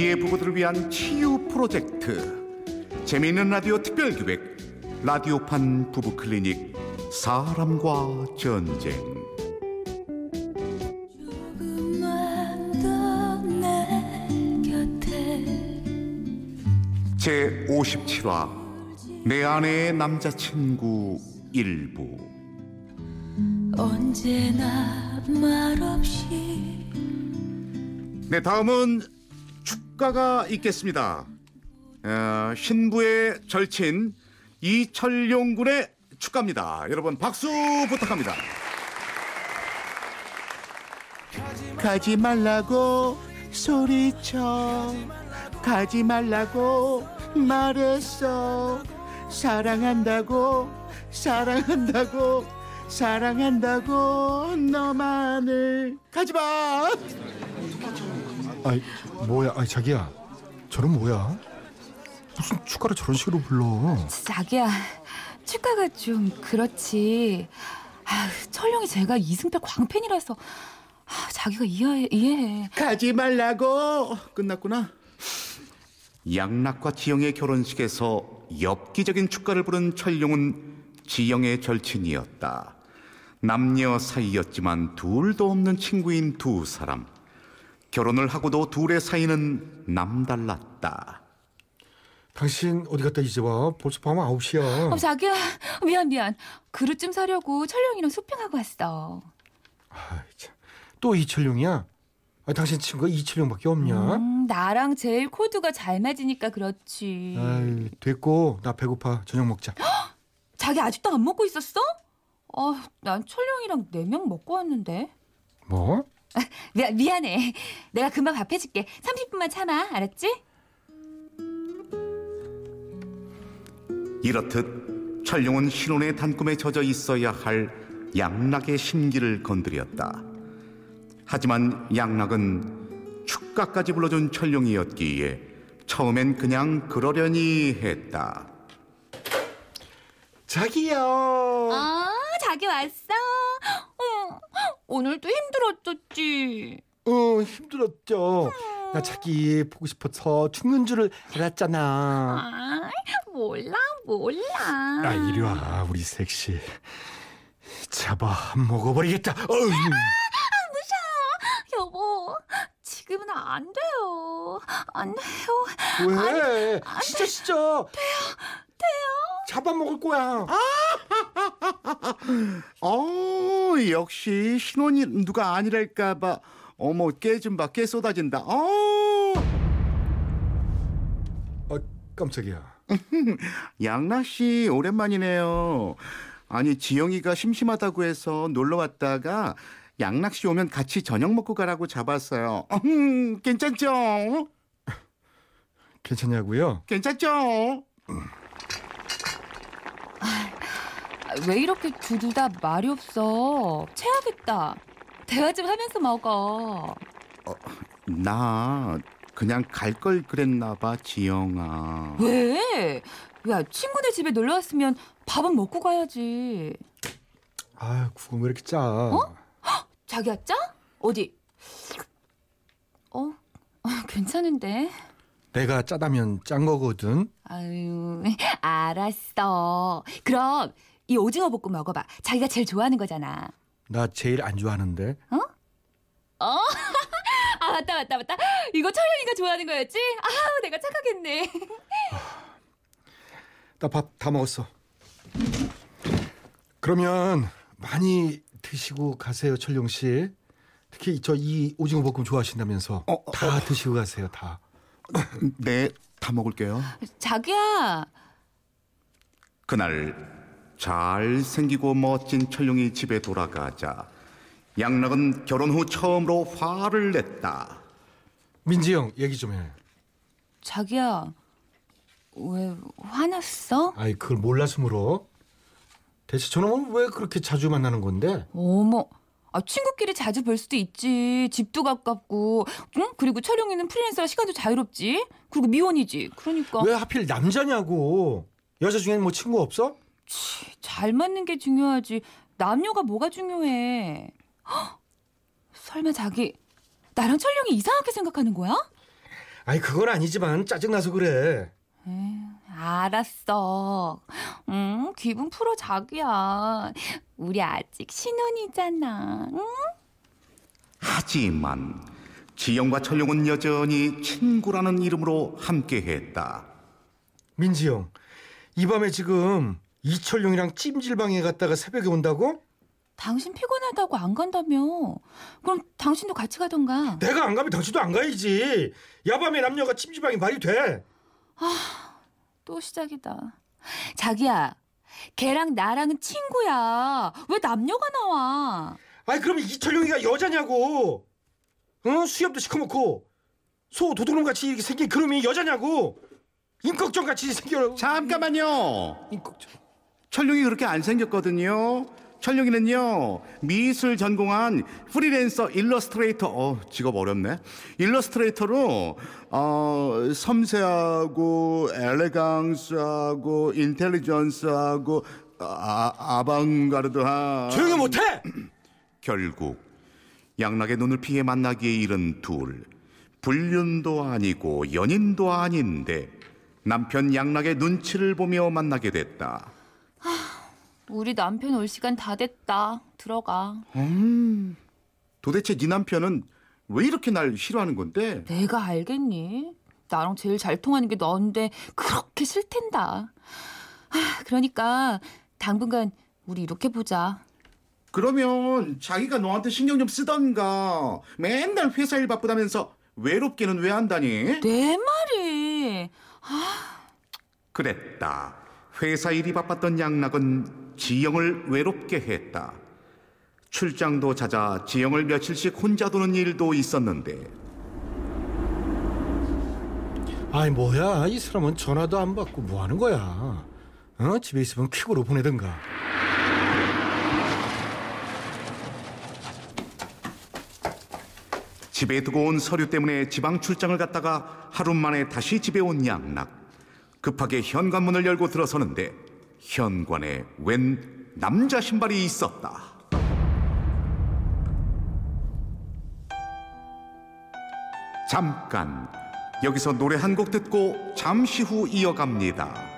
위기의 부부들을 위한 치유 프로젝트. 재미있는 라디오 특별기획 라디오판 부부 클리닉 사람과 전쟁. 제 57화 내 아내의 남자친구 일부. 언제나 말없이 네 다음은 축가가 있겠습니다. 어, 신부의 절친 이철용 군의 축가입니다. 여러분 박수 부탁합니다. 가지 말라고 소리쳐 가지 말라고 말했어. 사랑한다고 사랑한다고 사랑한다고 너만을 가지마 아이 뭐야? 아이 자기야. 저런 뭐야? 무슨 축가를 저런 식으로 불러? 자기야 축가가 좀 그렇지. 아, 철룡이 제가 이승철 광팬이라서. 아, 자기가 이해해, 이해해. 가지 말라고. 끝났구나. 양락과 지영의 결혼식에서 엽기적인 축가를 부른 철룡은 지영의 절친이었다. 남녀 사이였지만 둘도 없는 친구인 두 사람 결혼을 하고도 둘의 사이는 남달랐다. 당신 어디 갔다 이제 와? 벌써 밤 9시야. 어, 자기야 미안 미안. 그릇 좀 사려고 철룡이랑 쇼핑하고 왔어. 아이 참 또 이철용이야? 아 당신 친구가 이철용밖에 없냐? 음, 나랑 제일 코드가 잘 맞으니까 그렇지. 아이 됐고 나 배고파. 저녁 먹자. 자기 아직도 안 먹고 있었어? 어, 난 철룡이랑 네 명 먹고 왔는데. 뭐? 미, 미안해 내가 금방 밥 해줄게 30분만 참아 알았지? 이렇듯 철룡은 신혼의 단꿈에 젖어 있어야 할 양락의 심기를 건드렸다. 하지만 양락은 축가까지 불러준 철룡이었기에 처음엔 그냥 그러려니 했다. 자기야 아 자기 왔어 어, 오늘도 힘들었었지. 어 힘들었죠. 나 자기 보고 싶어서 죽는 줄을 알았잖아. 아 몰라 몰라. 아 이리 와 우리 섹시. 잡아 먹어버리겠다. 어휴. 여보 지금은 안 돼요. 안 돼요. 왜? 진짜 진짜. 돼요, 돼요. 잡아먹을 거야. 어, 역시 신혼이 누가 아니랄까봐 어머 깨 좀 봐, 깨 쏟아진다. 어, 아 깜짝이야. 양락 씨 오랜만이네요. 아니 지영이가 심심하다고 해서 놀러 왔다가 양락 씨 오면 같이 저녁 먹고 가라고 잡았어요. 음, 괜찮죠? 괜찮냐고요? 괜찮죠? 왜 이렇게 두두 다 말이 없어 체하겠다 대화 좀 하면서 먹어 나 그냥 갈 걸 그랬나 봐, 지영아. 왜? 야 친구네 집에 놀러 왔으면 밥은 먹고 가야지 아 국은 왜 이렇게 짜? 자기야 짜? 어디? 어? 어, 괜찮은데 내가 짜다면 짠 거거든. 아유 알았어 그럼 이 오징어 볶음 먹어봐 자기가 제일 좋아하는 거잖아 나 제일 안 좋아하는데. 아 맞다 맞다 맞다 이거 철현이가 좋아하는 거였지? 아우 내가 착각했네 나 밥 다 먹었어. 그러면 많이 드시고 가세요, 철용 씨. 특히 저 이 오징어 볶음 좋아하신다면서 어, 어, 다 드시고 가세요, 다. 네, 다 먹을게요. 자기야 그날 잘생기고 멋진 철룡이 집에 돌아가자 양락은 결혼 후 처음으로 화를 냈다. 민지 형 얘기 좀 해. 자기야 왜 화났어? 아이 그걸 몰라서 물어. 대체 저놈은 왜 그렇게 자주 만나는 건데? 어머 아, 친구끼리 자주 볼 수도 있지 집도 가깝고 응? 그리고 철용이는 프리랜서라 시간도 자유롭지 그리고 미혼이지 그러니까 왜 하필 남자냐고. 여자 중엔 뭐 친구 없어? 잘 맞는 게 중요하지 남녀가 뭐가 중요해 헉! 설마 자기 나랑 철룡이 이상하게 생각하는 거야? 아니 그건 아니지만 짜증나서 그래. 알았어. 응, 기분 풀어 자기야. 우리 아직 신혼이잖아. 응? 하지만 지영과 철룡은 여전히 친구라는 이름으로 함께했다. 민지 형, 이 밤에 지금 이철용이랑 찜질방에 갔다가 새벽에 온다고? 당신 피곤하다고 안 간다며. 그럼 당신도 같이 가던가. 내가 안 가면 당신도 안 가야지. 야밤에 남녀가 찜질방이 말이 돼. 또 시작이다. 자기야, 걔랑 나랑은 친구야. 왜 남녀가 나와? 아니 그러면 이철용이가 여자냐고. 어? 수염도 시커멓고 소 도둑놈 같이 이렇게 생긴 그놈이 여자냐고. 임꺽정 같이 생겨. 잠깐만요. 임꺽정. 철룡이 그렇게 안 생겼거든요. 철룡이는요 미술 전공한 프리랜서 일러스트레이터 어 직업 어렵네 일러스트레이터로 어 섬세하고 엘레강스하고 인텔리전스하고 아, 아방가르드한 조용히 못해. 결국 양락의 눈을 피해 만나기에 이른 둘 불륜도 아니고 연인도 아닌데 남편 양락의 눈치를 보며 만나게 됐다. 우리 남편 올 시간 다 됐다. 들어가. 도대체 네 남편은 왜 이렇게 날 싫어하는 건데? 내가 알겠니? 나랑 제일 잘 통하는 게 너인데 그렇게 싫댄다. 하, 그러니까 당분간 우리 이렇게 보자. 그러면 자기가 너한테 신경 좀 쓰던가 맨날 회사 일 바쁘다면서 외롭게는 왜 한다니? 내 말이. 그랬다. 회사 일이 바빴던 양락은 지영을 외롭게 했다. 출장도 잦아 지영을 며칠씩 혼자 두는 일도 있었는데 아이 뭐야 이 사람은 전화도 안 받고 뭐 하는 거야? 어 집에 있으면 퀵으로 보내든가. 집에 두고 온 서류 때문에 지방 출장을 갔다가 하루 만에 다시 집에 온 양락. 급하게 현관문을 열고 들어서는데 현관에 웬 남자 신발이 있었다. 잠깐 여기서 노래 한 곡 듣고 잠시 후 이어갑니다.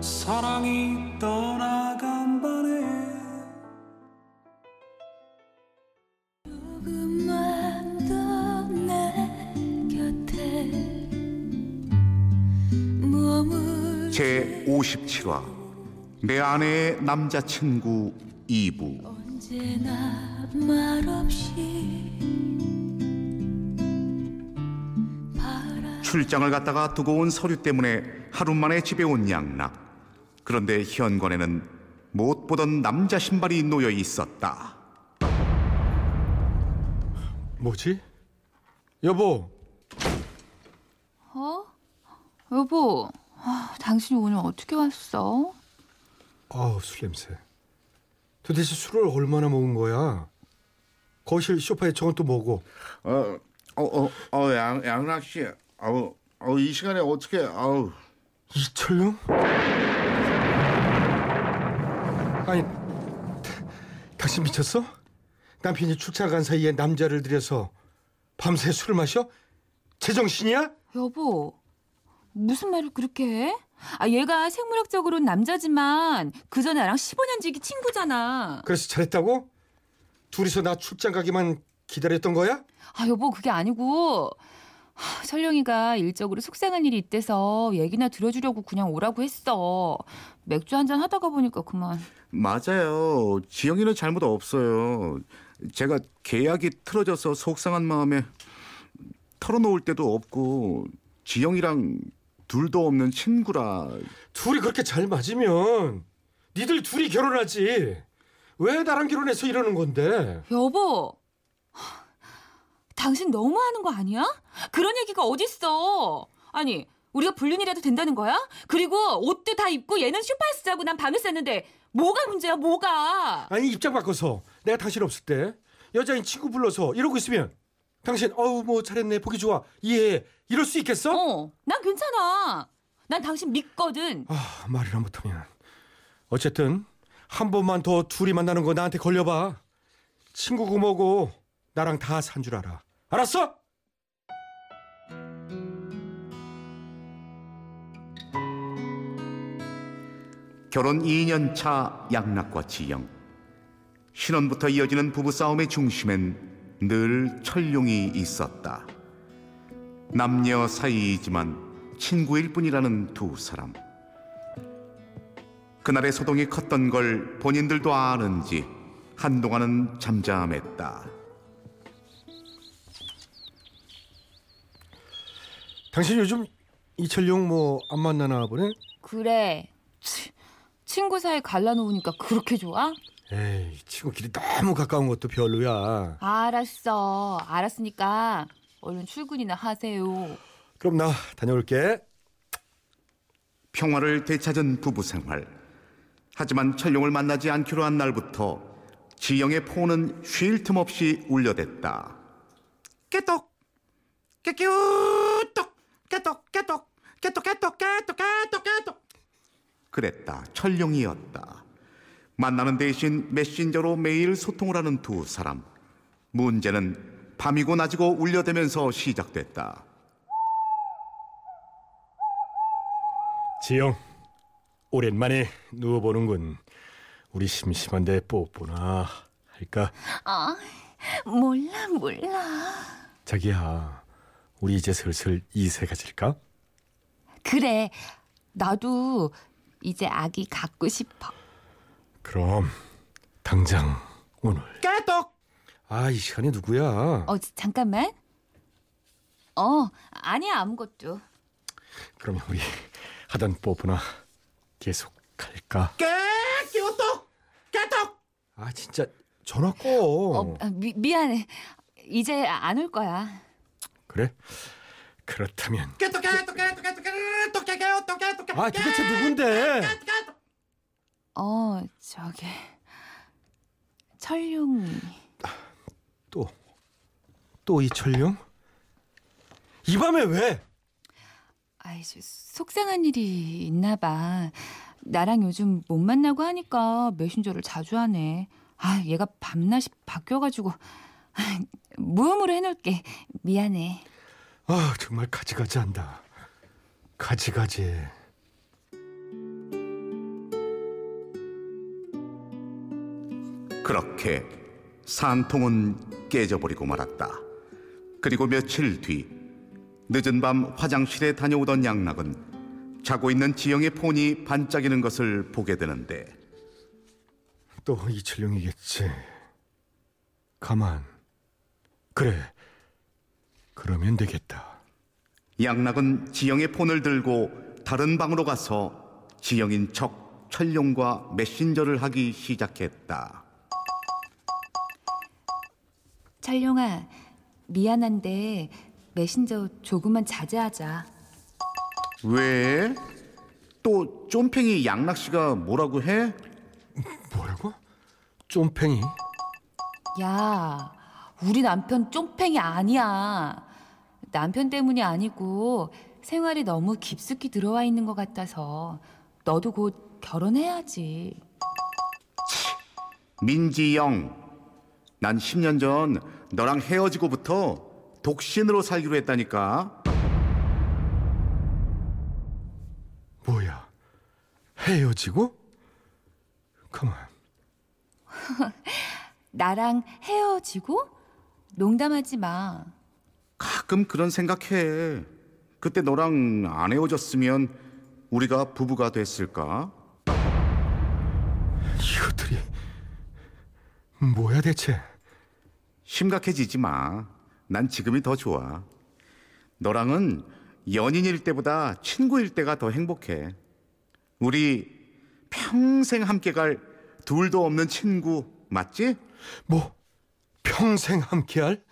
사랑이 떠나간 밤에 조금만 더 내 곁에 머물 제 57화 내 아내의 남자친구 2부 언제나 말없이 출장을 갔다가 두고 온 서류 때문에 하루 만에 집에 온 양락. 그런데 현관에는 못 보던 남자 신발이 놓여 있었다. 뭐지? 여보, 어? 여보, 아, 당신이 오늘 어떻게 왔어? 아우 술 냄새. 도대체 술을 얼마나 먹은 거야? 거실 소파에 저건 또 뭐고? 어, 어, 어, 어 양, 양락 씨, 아우, 어, 이 시간에 어떻게, 아우. 이철용? 아니, 다- 당신 미쳤어? 남편이 출장 간 사이에 남자를 들여서 밤새 술을 마셔? 제정신이야? 여보, 무슨 말을 그렇게 해? 아, 얘가 생물학적으로는 남자지만 그 전에 나랑 15년 지기 친구잖아. 그래서 잘했다고? 둘이서 나 출장 가기만 기다렸던 거야? 아, 여보, 그게 아니고 하, 설령이가 일적으로 속상한 일이 있대서 얘기나 들어주려고 그냥 오라고 했어. 맥주 한 잔 하다가 보니까 그만. 맞아요. 지영이는 잘못 없어요. 제가 계약이 틀어져서 속상한 마음에 털어놓을 데도 없고, 지영이랑 둘도 없는 친구라. 둘이 그렇게 잘 맞으면 니들 둘이 결혼하지. 왜 나랑 결혼해서 이러는 건데? 여보, 하, 당신 너무하는 거 아니야? 그런 얘기가 어딨어? 아니, 우리가 불륜이라도 된다는 거야? 그리고 옷도 다 입고 얘는 슈퍼에서 자고 난 밤에 쌌는데 뭐가 문제야, 뭐가? 아니 입장 바꿔서 내가 당신 없을 때 여자인 친구 불러서 이러고 있으면 당신 어우 뭐 잘했네 보기 좋아 이해해 이럴 수 있겠어? 어, 난 괜찮아. 난 당신 믿거든. 아 말이나 못하면 어쨌든 한 번만 더 둘이 만나는 거 나한테 걸려봐 친구고 뭐고 나랑 다 산 줄 알아 알았어? 결혼 2년 차 양락과 지영. 신혼부터 이어지는 부부싸움의 중심엔 늘 철룡이 있었다. 남녀 사이이지만 친구일 뿐이라는 두 사람. 그날의 소동이 컸던 걸 본인들도 아는지 한동안은 잠잠했다. 당신 요즘 이철용 뭐 안 만나나 보네? 그래. 치, 친구 사이 갈라놓으니까 그렇게 좋아? 에이 친구끼리 너무 가까운 것도 별로야 알았어. 알았으니까 얼른 출근이나 하세요. 그럼 나 다녀올게 평화를 되찾은 부부 생활. 하지만 철룡을 만나지 않기로 한 날부터 지영의 폰은 쉴틈 없이 울려댔다. 깨똑, 깨끼우똑, 깨똑, 깨똑, 깨똑, 깨똑, 깨똑, 깨똑, 깨똑. 그랬다. 철룡이었다. 만나는 대신 메신저로 매일 소통을 하는 두 사람. 문제는 밤이고 낮이고 울려대면서 시작됐다. 지영 오랜만에 누워보는군 우리 심심한데 뽀뽀나 할까? 아, 몰라, 몰라. 자기야 우리 이제 슬슬 이세 가질까? 그래. 나도 이제 아기 갖고 싶어. 그럼 당장 오늘. 깨떡. 아 이 시간에 누구야? 어 잠깐만. 어 아니야 아무것도. 그럼 우리 하던 뽀뽀나 계속 갈까? 깨떡. 깨떡. 아 진짜 전화 꺼. 어 미, 미안해. 이제 안 올 거야. 그래? 그렇다면. 깨떡 깨떡 깨떡 깨떡 깨떡 깨떡 아 도대체 누군데? 어, 저기. 철룡이. 또 또 이철용? 이 밤에 왜? 아이, 저 속상한 일이 있나 봐. 나랑 요즘 못 만나고 하니까 메신저를 자주 하네. 아, 얘가 밤낮이 바뀌어가지고. 아, 무음으로 해놓을게. 미안해. 아 정말 가지가지한다. 가지가지. 그렇게 산통은 깨져버리고 말았다. 그리고 며칠 뒤 늦은 밤 화장실에 다녀오던 양락은 자고 있는 지영의 폰이 반짝이는 것을 보게 되는데 또 이철용이겠지. 가만. 그래. 그러면 되겠다. 양락은 지영의 폰을 들고 다른 방으로 가서 지영인 척 철룡과 메신저를 하기 시작했다. 철룡아, 미안한데 메신저 조금만 자제하자. 왜? 또 쫌팽이 양락 씨가 뭐라고 해? 뭐라고? 쫌팽이? 야, 우리 남편 쫑팽이 아니야. 남편 때문이 아니고 생활이 너무 깊숙이 들어와 있는 것 같아서 너도 곧 결혼해야지. 민지영, 난 10년 전 너랑 헤어지고부터 독신으로 살기로 했다니까. 뭐야? 헤어지고? 가만. 나랑 헤어지고? 농담하지 마. 가끔 그런 생각해. 그때 너랑 안 헤어졌으면 우리가 부부가 됐을까? 이것들이 뭐야 대체? 심각해지지 마. 난 지금이 더 좋아. 너랑은 연인일 때보다 친구일 때가 더 행복해. 우리 평생 함께 갈 둘도 없는 친구 맞지? 뭐 평생 함께 할?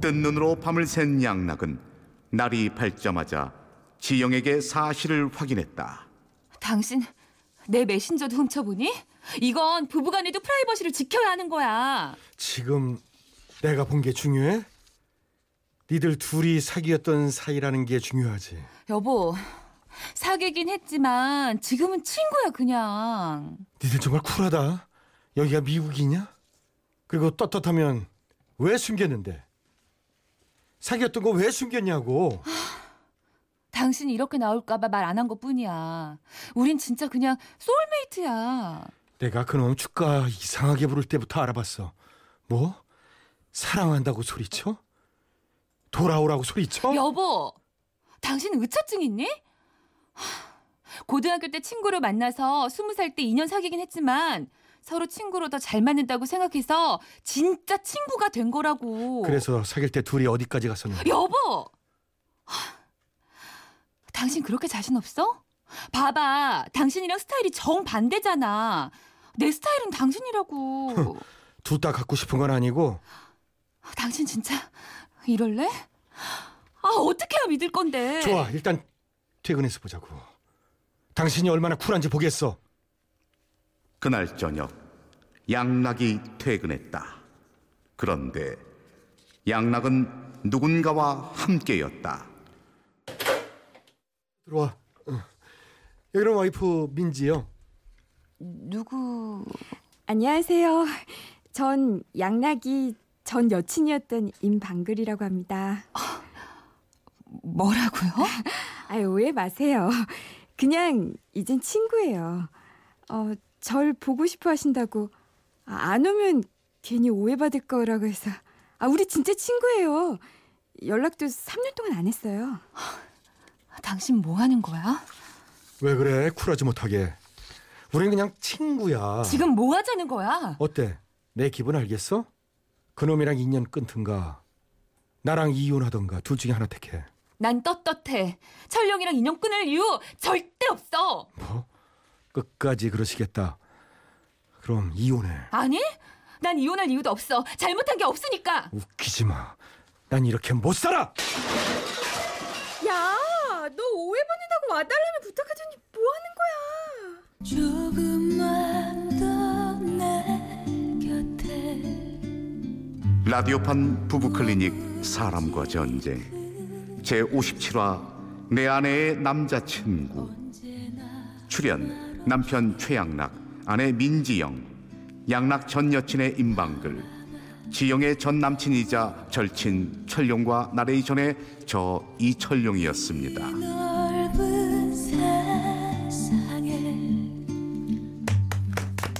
뜬 눈으로 밤을 샌 양락은 날이 밝자마자 지영에게 사실을 확인했다. 당신 내 메신저도 훔쳐보니? 이건 부부간에도 프라이버시를 지켜야 하는 거야. 지금 내가 본 게 중요해? 니들 둘이 사귀었던 사이라는 게 중요하지. 여보, 사귀긴 했지만 지금은 친구야 그냥. 니들 정말 쿨하다. 여기가 미국이냐? 그리고 떳떳하면 왜 숨겼는데? 사귀었던 거 왜 숨겼냐고. 당신이 이렇게 나올까봐 말 안 한 것 뿐이야. 우린 진짜 그냥 소울메이트야. 내가 그놈 축가 이상하게 부를 때부터 알아봤어. 뭐? 사랑한다고 소리쳐? 돌아오라고 소리쳐? 여보, 당신 의처증 있니? 하, 고등학교 때 친구를 만나서 스무 살 때 2년 사귀긴 했지만 서로 친구로 더 잘 맞는다고 생각해서 진짜 친구가 된 거라고. 그래서 사귈 때 둘이 어디까지 갔었는데? 여보! 하, 당신 그렇게 자신 없어? 봐봐, 당신이랑 스타일이 정반대잖아. 내 스타일은 당신이라고. 둘 다 갖고 싶은 건 아니고 당신 진짜 이럴래? 아, 어떻게 해야 믿을 건데? 좋아 일단 퇴근해서 보자고. 당신이 얼마나 쿨한지 보겠어. 그날 저녁 양락이 퇴근했다. 그런데 양락은 누군가와 함께였다. 들어와. 응. 여기는 와이프 민지요. 누구? 안녕하세요. 전 양락이 전 여친이었던 임방글이라고 합니다. 뭐라고요? 아 오해 마세요. 그냥 이젠 친구예요. 어, 절 보고 싶어 하신다고 아, 안 오면 괜히 오해받을 거라고 해서 아 우리 진짜 친구예요. 연락도 3년 동안 안 했어요. 당신 뭐 하는 거야? 왜 그래 쿨하지 못하게. 우린 그냥 친구야. 지금 뭐 하자는 거야? 어때? 내 기분 알겠어? 그놈이랑 인연 끊든가 나랑 이혼하던가 둘 중에 하나 택해. 난 떳떳해. 철룡이랑 인연 끊을 이유 절대 없어. 뭐? 끝까지 그러시겠다. 그럼 이혼해. 아니? 난 이혼할 이유도 없어. 잘못한 게 없으니까. 웃기지 마. 난 이렇게 못 살아. 야, 너 오해받는다고 와달라면 부탁하더니 뭐 하는 거야? 조금만 더 내 곁에 라디오판 부부클리닉 사람과 전쟁 제? 57화 내 아내의 남자친구. 출연 남편 최양락 아내 민지영 양락 전 여친의 임방글 지영의 전 남친이자 절친 철룡과 나레이션의 저 이철룡이었습니다. 널